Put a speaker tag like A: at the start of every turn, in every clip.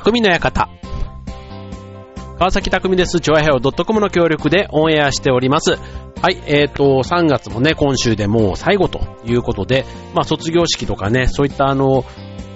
A: 匠の館。川崎匠です。チョアヘオ .com の協力でオンエアしております。はい、えっ、ー、と、3月もね、今週でもう最後ということで、まあ、卒業式とかね、そういったあの、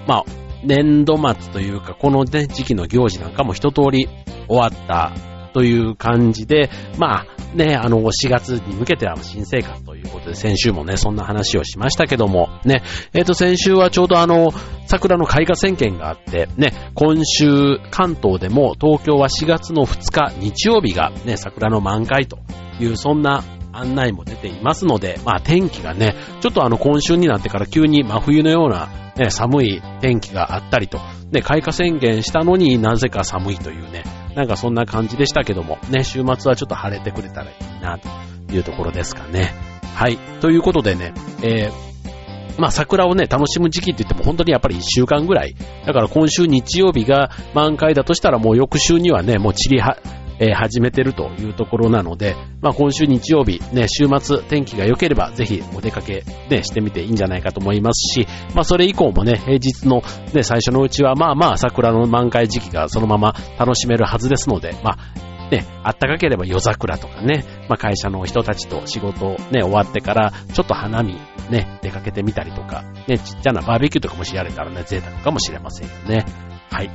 A: まあ、年度末というか、この、ね、時期の行事なんかも一通り終わったという感じで、まあね、あの4月に向けては新生活ということで、先週もね、そんな話をしましたけども、ね、えっ、ー、と先週はちょうどあの、桜の開花宣言があって、ね、今週関東でも東京は4月の2日日曜日がね、桜の満開という、そんな案内も出ていますので、まあ天気がね、ちょっとあの今週になってから急に真冬のような、ね、寒い天気があったりと、ね、開花宣言したのになぜか寒いというね、なんかそんな感じでしたけども、ね、週末はちょっと晴れてくれたらいいな、というところですかね。はい。ということでね、えー、まあ桜をね、楽しむ時期って言っても本当にやっぱり1週間ぐらい。だから今週日曜日が満開だとしたらもう翌週にはね、もう散りは、えー、始めてるというところなので、まあ今週日曜日、ね、週末天気が良ければぜひお出かけね、してみていいんじゃないかと思いますし、まあそれ以降もね、平日のね、最初のうちはまあまあ桜の満開時期がそのまま楽しめるはずですので、まあね、あったかければ夜桜とかね、まあ会社の人たちと仕事ね、終わってから、ちょっと花見、ね、出かけてみたりとか、ね、ちっちゃなバーベキューとかもしやれたらね、贅沢かもしれませんよね。はい。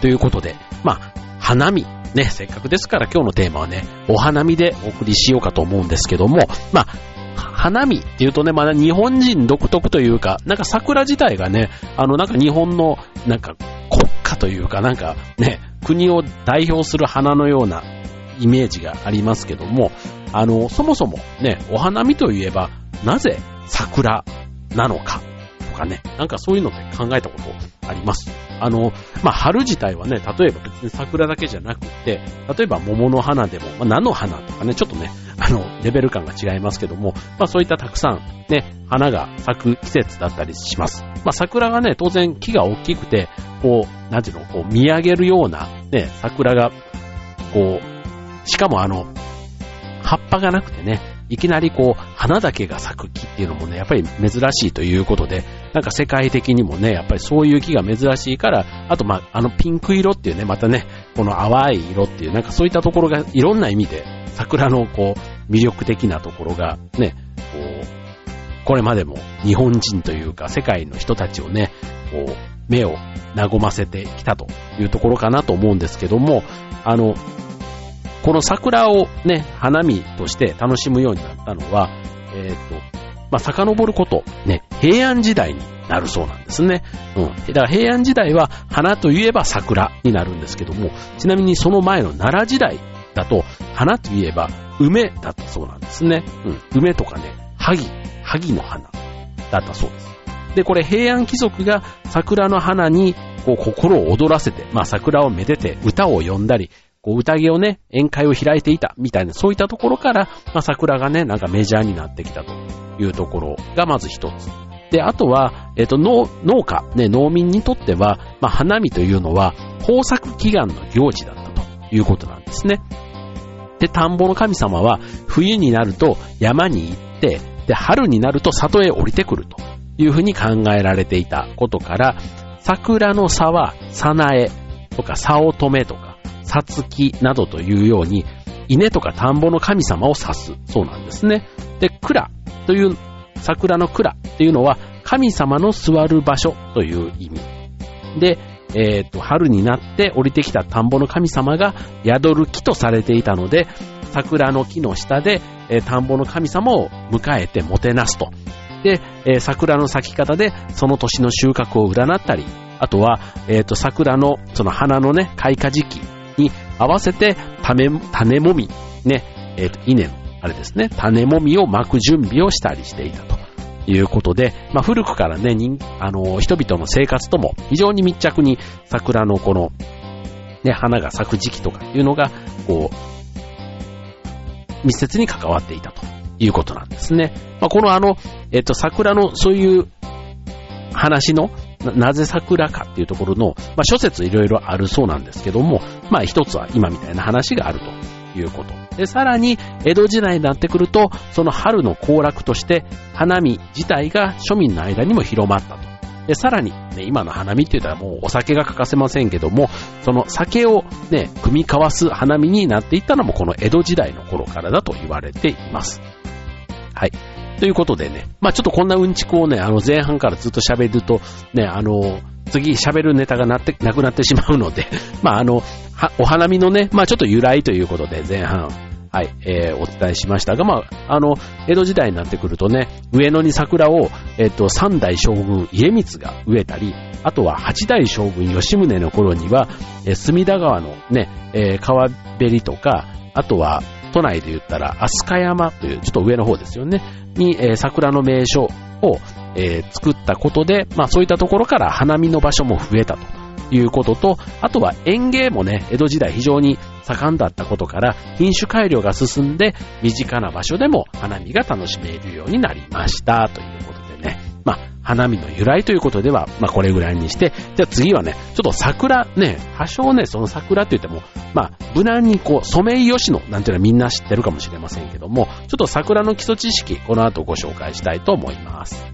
A: ということで、まあ、花見、ね、せっかくですから今日のテーマはね、お花見でお送りしようかと思うんですけども、まあ、花見っていうとね、まだ日本人独特というか、なんか桜自体がね、あのなんか日本のなんか国家というかなんかね、国を代表する花のようなイメージがありますけども、あの、そもそもね、お花見といえば、なぜ桜なのか。かね、なんかそういうのって考えたことありますあの、まあ、春自体はね、例えば別に桜だけじゃなくて、例えば桃の花でも、まあ、菜の花とかね、ちょっとね、あの、レベル感が違いますけども、まあ、そういったたくさんね、花が咲く季節だったりします。ま、桜がね、当然木が大きくて、こう、なんていうの、こう見上げるような、ね、桜が、こう、しかもあの、葉っぱがなくてね、いきなりこう、花だけが咲く木っていうのもね、やっぱり珍しいということで、なんか世界的にもね、やっぱりそういう木が珍しいから、あとまあ、あのピンク色っていうね、またね、この淡い色っていう、なんかそういったところがいろんな意味で、桜のこう、魅力的なところがね、こう、これまでも日本人というか世界の人たちをね、こう、目を和ませてきたというところかなと思うんですけども、あの、この桜をね、花見として楽しむようになったのは、えっ、ー、と、まあ、遡ること、ね、平安時代になるそうなんですね。うん。だから平安時代は花といえば桜になるんですけども、ちなみにその前の奈良時代だと、花といえば梅だったそうなんですね。うん。梅とかね、萩、萩の花だったそうです。で、これ平安貴族が桜の花にこう心を躍らせて、まあ桜をめでて歌を詠んだり、こう、宴をね、宴会を開いていた、みたいな、そういったところから、まあ、桜がね、なんかメジャーになってきたというところがまず一つ。で、あとは、えっ、ー、と、農、農家、ね、農民にとっては、まあ、花見というのは、豊作祈願の行事だったということなんですね。で、田んぼの神様は、冬になると山に行って、で、春になると里へ降りてくるというふうに考えられていたことから、桜の差は、さなえとか、さおとめとか、さつきなどというように、稲とか田んぼの神様を指すそうなんですね。で、蔵という桜の蔵っていうのは神様の座る場所という意味。で、えっ、ー、と、春になって降りてきた田んぼの神様が宿る木とされていたので、桜の木の下で、えー、田んぼの神様を迎えてもてなすと。で、えー、桜の咲き方でその年の収穫を占ったり、あとは、えっ、と、桜のその花のね、開花時期に合わせて種、種もみ、ね、えっ、ー、と、稲の、あれですね、種もみを巻く準備をしたりしていたということで、まあ、古くからね、人、あの、人々の生活とも非常に密着に桜のこの、ね、花が咲く時期とかいうのが、こう、密接に関わっていたということなんですね。まあ、このあの、えっ、ー、と、桜のそういう話のなぜ桜かっていうところの、まあ、諸説いろいろあるそうなんですけども、まあ一つは今みたいな話があるということ。で、さらに江戸時代になってくると、その春の行楽として花見自体が庶民の間にも広まったとで、さらに、ね、今の花見って言ったらもうお酒が欠かせませんけども、その酒をね、組み交わす花見になっていったのもこの江戸時代の頃からだと言われています。はい。ということでね、まあちょっとこんなうんちくをね、あの前半からずっと喋ると、ね、あの、次喋るネタがなって、なくなってしまうので、まああの、お花見のね、まあちょっと由来ということで前半、はい、えー、お伝えしましたが、まあ、あの、江戸時代になってくるとね、上野に桜を、えっ、と、三代将軍家光が植えたり、あとは八代将軍吉宗の頃には、えー、隅田川のね、えー、川べりとか、あとは、都内で言ったら、飛鳥山という、ちょっと上の方ですよね、に、えー、桜の名所を、えー、作ったことで、まあそういったところから花見の場所も増えたということと、あとは園芸もね、江戸時代非常に盛んだったことから、品種改良が進んで、身近な場所でも花見が楽しめるようになりました。ということでね。まあ、花見の由来ということでは、まあ、これぐらいにして、じゃあ次はね、ちょっと桜、ね、多少ね、その桜って言っても、まあ、無難にこう、ソメイヨシノなんていうのはみんな知ってるかもしれませんけども、ちょっと桜の基礎知識、この後ご紹介したいと思います。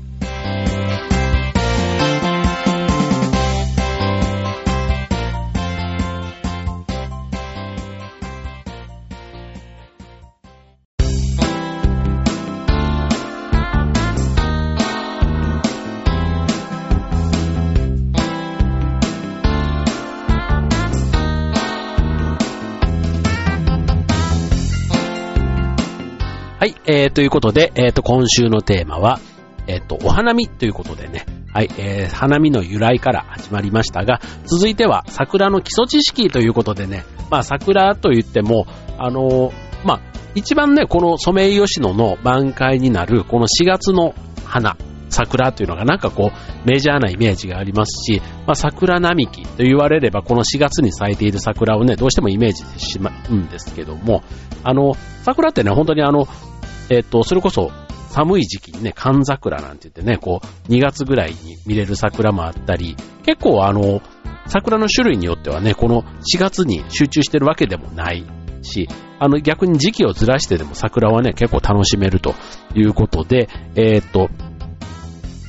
A: はい、えー、ということで、えー、と、今週のテーマは、えっ、ー、と、お花見ということでね、はい、えー、花見の由来から始まりましたが、続いては桜の基礎知識ということでね、まあ桜と言っても、あのー、まあ、一番ね、このソメイヨシノの満開になる、この4月の花、桜というのがなんかこうメジャーなイメージがありますし、まあ、桜並木と言われればこの4月に咲いている桜をね、どうしてもイメージしてしまうんですけども、あの、桜ってね、本当にあの、えっ、と、それこそ寒い時期にね、寒桜なんて言ってね、こう、2月ぐらいに見れる桜もあったり、結構あの、桜の種類によってはね、この4月に集中してるわけでもないし、あの逆に時期をずらしてでも桜はね、結構楽しめるということで、えっ、と、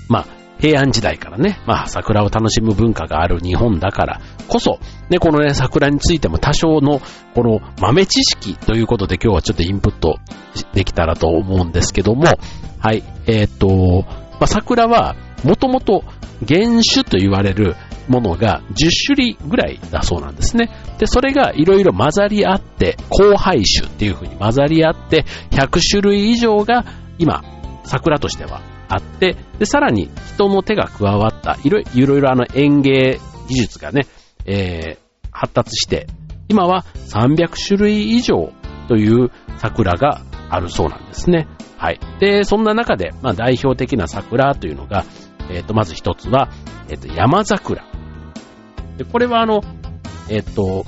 A: まあ、平安時代からね、まあ、桜を楽しむ文化がある日本だからこそ、ね、このね、桜についても多少の、この豆知識ということで今日はちょっとインプットできたらと思うんですけども、はい、えっ、と、まあ、桜は、もともと原種と言われるものが10種類ぐらいだそうなんですね。で、それがいろいろ混ざり合って、交配種っていう風に混ざり合って、100種類以上が今、桜としてはあって、で、さらに人の手が加わった、いろいろあの園芸技術がね、えー、発達して、今は300種類以上という桜があるそうなんですね。はい。で、そんな中で、まあ代表的な桜というのが、えっ、ー、と、まず一つは、えっ、ー、と、山桜。で、これはあの、えっ、ー、と、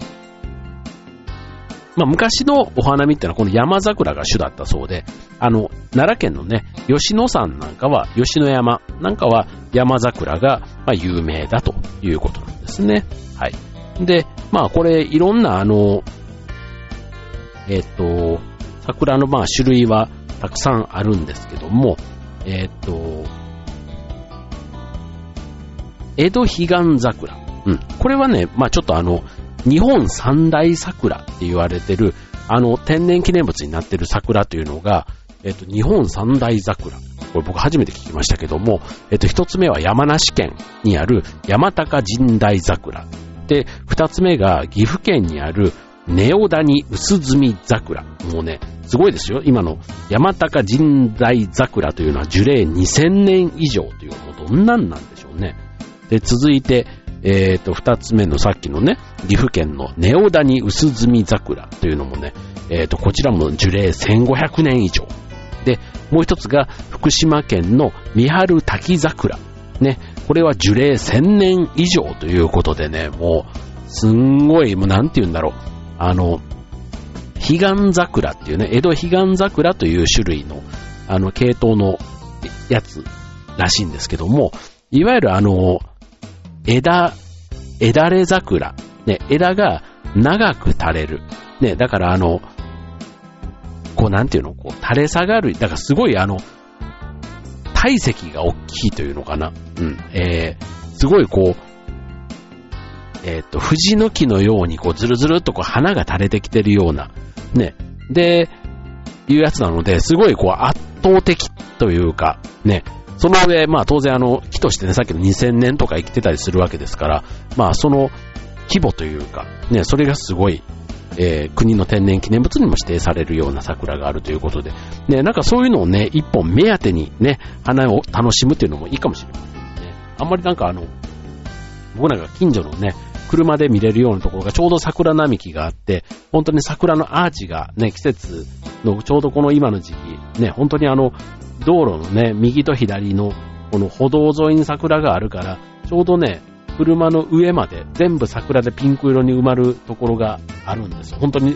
A: まあ、昔のお花見ってのはこの山桜が主だったそうで、あの、奈良県のね、吉野山なんかは、吉野山なんかは山桜が、ま、有名だということなんですね。はい。で、まあ、これ、いろんな、あの、えっ、と、桜の、まあ、種類はたくさんあるんですけども、えっ、と、江戸彼岸桜。うん。これはね、まあちょっとあの、日本三大桜って言われてる、あの、天然記念物になってる桜というのが、えっと、日本三大桜。これ僕初めて聞きましたけども、えっと、一つ目は山梨県にある山高神代桜。で、二つ目が岐阜県にあるネオダニ薄墨桜。もうね、すごいですよ。今の山高神代桜というのは樹齢2000年以上という、もうどんなんなんでしょうね。で、続いて、えっ、ー、と、二つ目のさっきのね、岐阜県のネオダニ薄墨桜というのもね、えっ、ー、と、こちらも樹齢1500年以上。で、もう一つが福島県の三春滝桜。ね、これは樹齢1000年以上ということでね、もう、すんごい、もうなんて言うんだろう。あの、彼岸桜っていうね、江戸彼岸桜という種類の、あの、系統のやつらしいんですけども、いわゆるあの、枝、枝れ桜。ね、枝が長く垂れる。ね、だからあの、こうなんていうの、こう垂れ下がる。だからすごいあの、体積が大きいというのかな。うん。えー、すごいこう、えっ、と、藤の木のようにこう、ずるずるっとこう、花が垂れてきてるような、ね。で、いうやつなので、すごいこう、圧倒的というか、ね。その上、まあ当然あの、木としてね、さっきの2000年とか生きてたりするわけですから、まあその規模というか、ね、それがすごい、えー、国の天然記念物にも指定されるような桜があるということで、ね、なんかそういうのをね、一本目当てにね、花を楽しむっていうのもいいかもしれませんね。あんまりなんかあの、僕なんか近所のね、車で見れるようなところがちょうど桜並木があって、本当に桜のアーチがね、季節のちょうどこの今の時期、ね、本当にあの、道路のね、右と左のこの歩道沿いに桜があるから、ちょうどね、車の上まで全部桜でピンク色に埋まるところがあるんですよ。本当に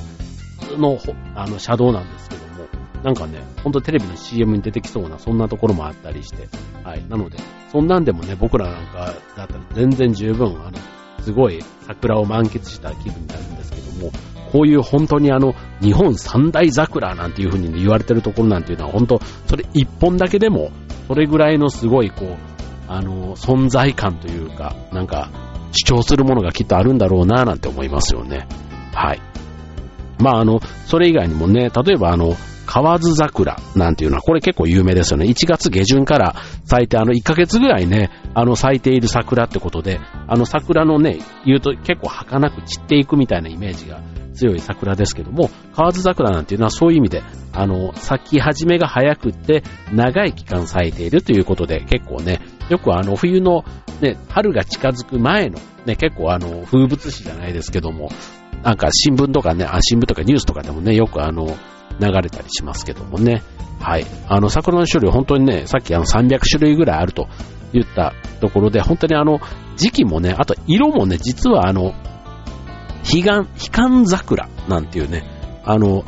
A: のあの車道なんですけども、なんかね、ほんとテレビの CM に出てきそうな、そんなところもあったりして、はい。なので、そんなんでもね、僕らなんかだったら全然十分、あの、すごい桜を満喫した気分になるんですけども、こういう本当にあの、日本三大桜なんていう風に、言われてるところなんていうのは、本当、それ一本だけでも、それぐらいのすごいこう、あの、存在感というか、なんか、主張するものがきっとあるんだろうな、なんて思いますよね。はい。まあ、あの、それ以外にもね、例えばあの、河津桜なんていうのは、これ結構有名ですよね。1月下旬から咲いて、あの、1ヶ月ぐらいね、あの、咲いている桜ってことで、あの、桜のね、言うと結構儚く散っていくみたいなイメージが強い桜ですけども、河津桜なんていうのはそういう意味で、あの、咲き始めが早くって、長い期間咲いているということで、結構ね、よくあの、冬の、ね、春が近づく前の、ね、結構あの、風物詩じゃないですけども、なんか新聞とかね、あ、新聞とかニュースとかでもね、よくあの、流れたりしますけどもね。はい。あの、桜の種類、本当にね、さっきあの300種類ぐらいあると言ったところで、本当にあの、時期もね、あと色もね、実はあの、彼岸、彼岸桜なんていうね、あの、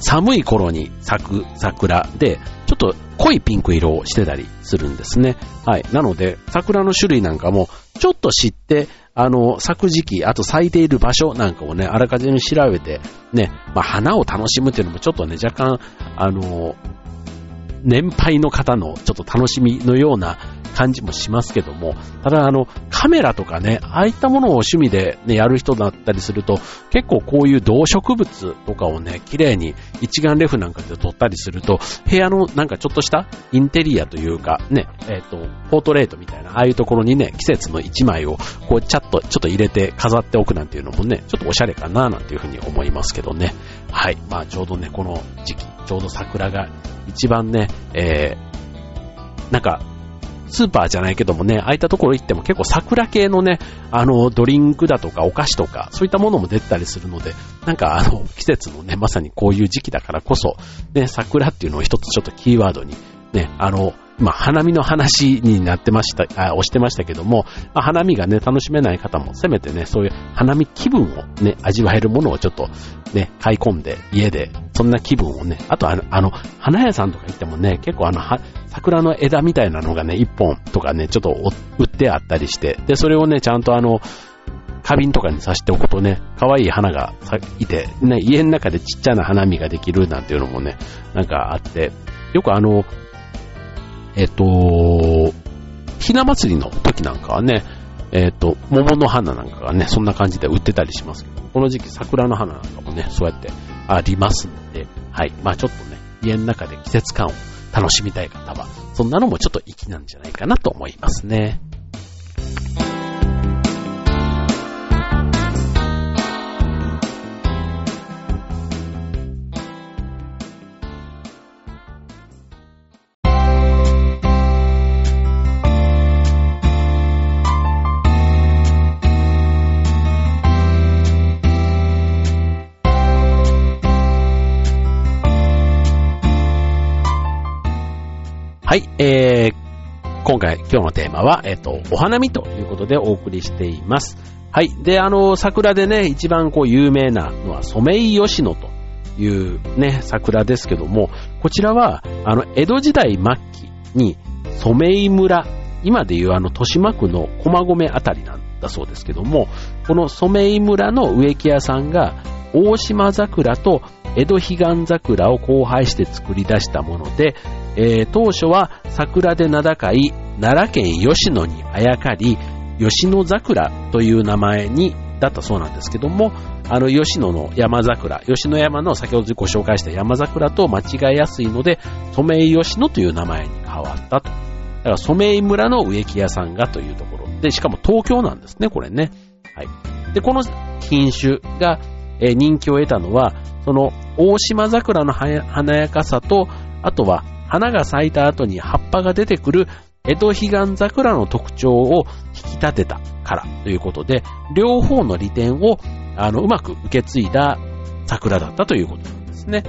A: 寒い頃に咲く桜で、ちょっと濃いピンク色をしてたりするんですね。はい。なので、桜の種類なんかも、ちょっと知って、あの、咲く時期、あと咲いている場所なんかをね、あらかじめ調べて、ね、まあ、花を楽しむっていうのもちょっとね、若干、あの、年配の方のちょっと楽しみのような感じもしますけども、ただあの、カメラとかね、ああいったものを趣味でね、やる人だったりすると、結構こういう動植物とかをね、綺麗に一眼レフなんかで撮ったりすると、部屋のなんかちょっとしたインテリアというか、ね、えっ、ー、と、ポートレートみたいな、ああいうところにね、季節の一枚をこう、ちゃっと、ちょっと入れて飾っておくなんていうのもね、ちょっとおしゃれかななんていうふうに思いますけどね。はい。まあちょうどね、この時期、ちょうど桜が一番ね、えー、なんか、スーパーじゃないけどもね、ああいったところ行っても結構桜系のね、あの、ドリンクだとかお菓子とか、そういったものも出たりするので、なんかあの、季節のね、まさにこういう時期だからこそ、ね、桜っていうのを一つちょっとキーワードに、ね、あの、まあ、花見の話になってました、あ、押してましたけども、まあ、花見がね、楽しめない方も、せめてね、そういう花見気分をね、味わえるものをちょっとね、買い込んで、家で、そんな気分をね、あとあの、あの花屋さんとか行ってもね、結構あの、桜の枝みたいなのがね、一本とかね、ちょっと売ってあったりして、で、それをね、ちゃんとあの、花瓶とかに刺しておくとね、可愛い花がいて、ね、家の中でちっちゃな花見ができるなんていうのもね、なんかあって、よくあの、えっと、ひな祭りの時なんかはね、えっと、桃の花なんかがね、そんな感じで売ってたりしますけど、この時期桜の花なんかもね、そうやってありますので、はい。まあちょっとね、家の中で季節感を楽しみたい方は、そんなのもちょっと粋なんじゃないかなと思いますね。今回、今日のテーマは、えっ、と、お花見ということでお送りしています。はい。で、あの、桜でね、一番こう有名なのは、ソメイヨシノというね、桜ですけども、こちらは、あの、江戸時代末期に、染井村、今でいうあの、豊島区の駒込あたりなんだそうですけども、この染井村の植木屋さんが、大島桜と江戸彼岸桜を交配して作り出したもので、えー、当初は桜で名高い奈良県吉野にあやかり、吉野桜という名前にだったそうなんですけども、あの吉野の山桜、吉野山の先ほどご紹介した山桜と間違いやすいので、染井吉野という名前に変わったと。だから染井村の植木屋さんがというところ。で、しかも東京なんですね、これね。はい。で、この品種が、え、人気を得たのは、その大島桜の華やかさと、あとは花が咲いた後に葉っぱが出てくる江戸彼岸桜の特徴を引き立てたからということで、両方の利点をあのうまく受け継いだ桜だったということなんですね。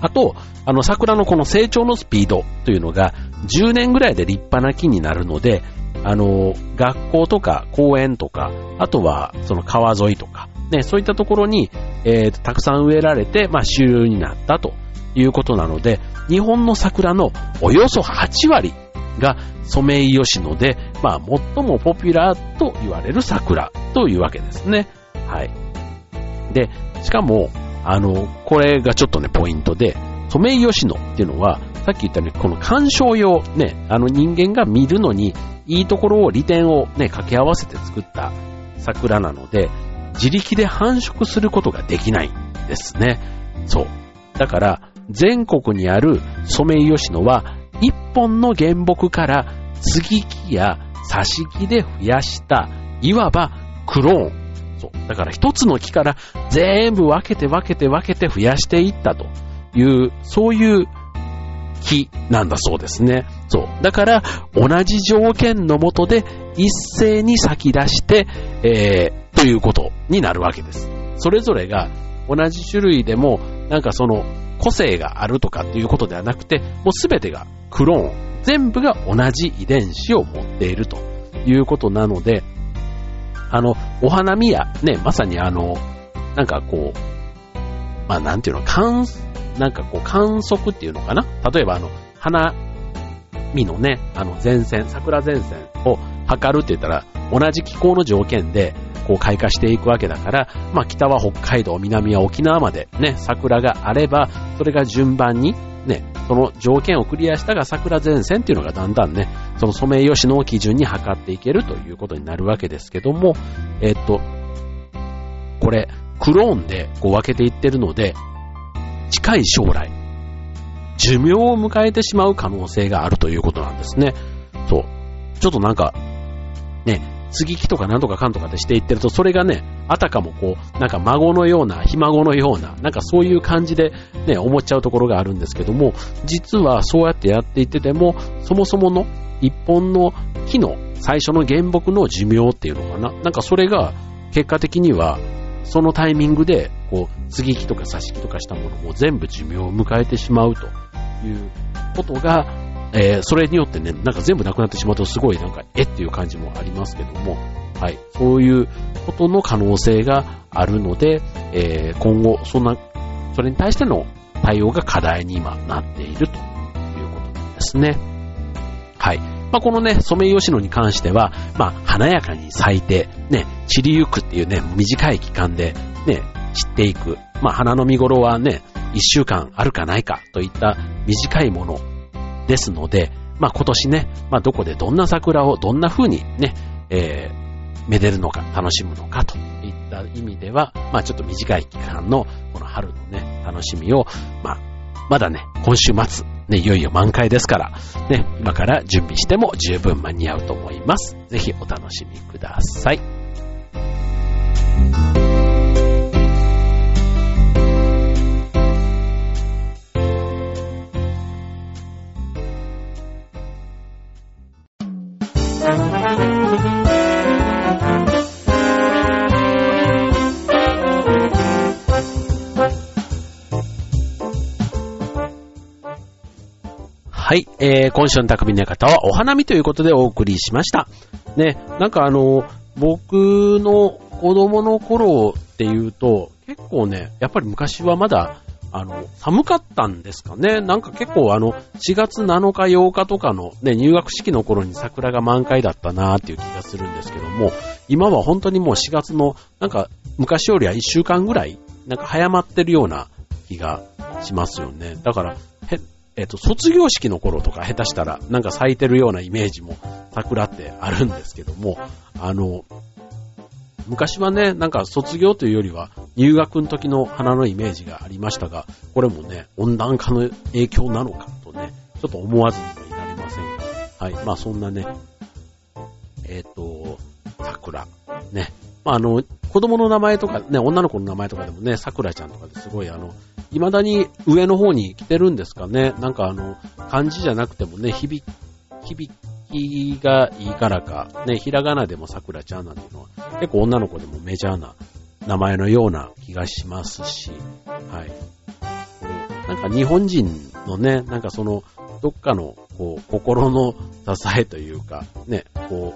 A: あと、あの桜のこの成長のスピードというのが10年ぐらいで立派な木になるので、あの、学校とか公園とか、あとはその川沿いとか、ね、そういったところに、えー、たくさん植えられて、まあ、主流になったということなので、日本の桜のおよそ8割がソメイヨシノで、まあ、最もポピュラーと言われる桜というわけですね。はい。で、しかも、あの、これがちょっとね、ポイントで、ソメイヨシノっていうのは、さっき言ったように、この鑑賞用、ね、あの人間が見るのに、いいところを利点をね、掛け合わせて作った桜なので、自力で繁殖することができないんですね。そう。だから、全国にあるソメイヨシノは、一本の原木から接ぎ木や挿し木で増やした、いわばクローン。そう。だから一つの木から全部分けて分けて分けて増やしていったという、そういう木なんだそうですね。そう。だから、同じ条件のもとで一斉に咲き出して、えー、ということになるわけです。それぞれが同じ種類でも、なんかその個性があるとかっていうことではなくて、もうすべてがクローン、全部が同じ遺伝子を持っているということなので、あの、お花見や、ね、まさにあの、なんかこう、まあなんていうの、観、なんかこう観測っていうのかな？例えばあの、花見のね、あの前線、桜前線を測るって言ったら、同じ気候の条件で、こう開花していくわけだから、まあ北は北海道、南は沖縄までね、桜があれば、それが順番にね、その条件をクリアしたが桜前線っていうのがだんだんね、そのソメイヨシノを基準に測っていけるということになるわけですけども、えっと、これ、クローンでこう分けていってるので、近い将来、寿命を迎えてしまう可能性があるということなんですね。そう。ちょっとなんか、ね、接ぎ木とかなんとかかんとかでしていってると、それがね、あたかもこう、なんか孫のような、ひ孫のような、なんかそういう感じでね、思っちゃうところがあるんですけども、実はそうやってやっていってても、そもそもの一本の木の最初の原木の寿命っていうのかな？なんかそれが結果的には、そのタイミングで、こう、接ぎ木とか挿し木とかしたものも全部寿命を迎えてしまうということが、えー、それによってね、なんか全部なくなってしまうとすごいなんか、えっていう感じもありますけども、はい、そういうことの可能性があるので、えー、今後、そんな、それに対しての対応が課題に今なっているということなんですね。はい。まあ、このね、ソメイヨシノに関しては、まあ、華やかに咲いて、ね、散りゆくっていうね、短い期間で、ね、散っていく。まあ、花の見頃はね、一週間あるかないかといった短いものですので、まあ今年ね、まあどこでどんな桜をどんな風にね、えー、めでるのか、楽しむのかといった意味では、まあちょっと短い期間のこの春のね、楽しみを、まあ、まだね、今週末、ね、いよいよ満開ですから、ね、今から準備しても十分間に合うと思います。ぜひお楽しみください。はい、えー、今週の匠の方はお花見ということでお送りしました。ね、なんかあの、僕の子供の頃っていうと、結構ね、やっぱり昔はまだ、あの、寒かったんですかね。なんか結構あの、4月7日8日とかのね、入学式の頃に桜が満開だったなーっていう気がするんですけども、今は本当にもう4月の、なんか昔よりは1週間ぐらい、なんか早まってるような気がしますよね。だから、えっ、と、卒業式の頃とか下手したらなんか咲いてるようなイメージも桜ってあるんですけども、あの、昔はね、なんか卒業というよりは入学の時の花のイメージがありましたが、これもね、温暖化の影響なのかとね、ちょっと思わずにはいられませんが、はい、まあそんなね、えっ、ー、と、桜、ね、まああの、子供の名前とかね、女の子の名前とかでもね、桜ちゃんとかですごいあの、未だに上の方に来てるんですかね。なんかあの、漢字じゃなくてもね、響、響きがいいからか、ね、ひらがなでも桜ちゃんなんていうのは、結構女の子でもメジャーな名前のような気がしますし、はい。なんか日本人のね、なんかその、どっかの、こう、心の支えというか、ね、こ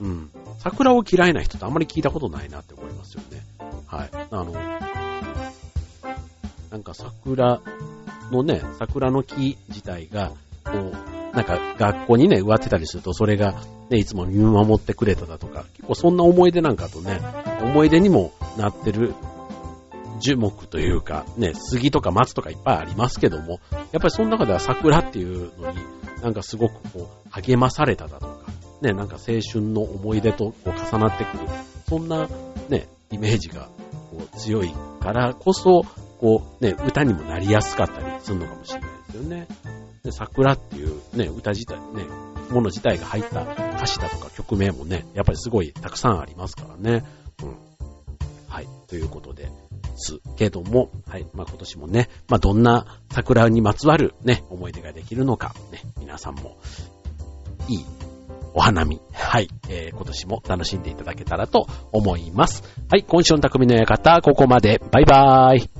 A: う、うん。桜を嫌いな人ってあんまり聞いたことないなって思いますよね。はい。あの、なんか桜のね、桜の木自体が、こう、なんか学校にね、植わってたりすると、それがね、いつも見守ってくれただとか、結構そんな思い出なんかとね、思い出にもなってる樹木というか、ね、杉とか松とかいっぱいありますけども、やっぱりその中では桜っていうのに、なんかすごくこう、励まされただとか、ね、なんか青春の思い出とこう重なってくる、そんなね、イメージがこう強いからこそ、こう、ね、歌にもなりやすかったりするのかもしれないですよね。で、桜っていうね、歌自体、ね、もの自体が入った歌詞だとか曲名もね、やっぱりすごいたくさんありますからね。うん。はい。ということで、すけども、はい。まあ、今年もね、まあ、どんな桜にまつわるね、思い出ができるのか、ね、皆さんも、いいお花見。はい。えー、今年も楽しんでいただけたらと思います。はい。今週の匠の館、ここまで。バイバーイ。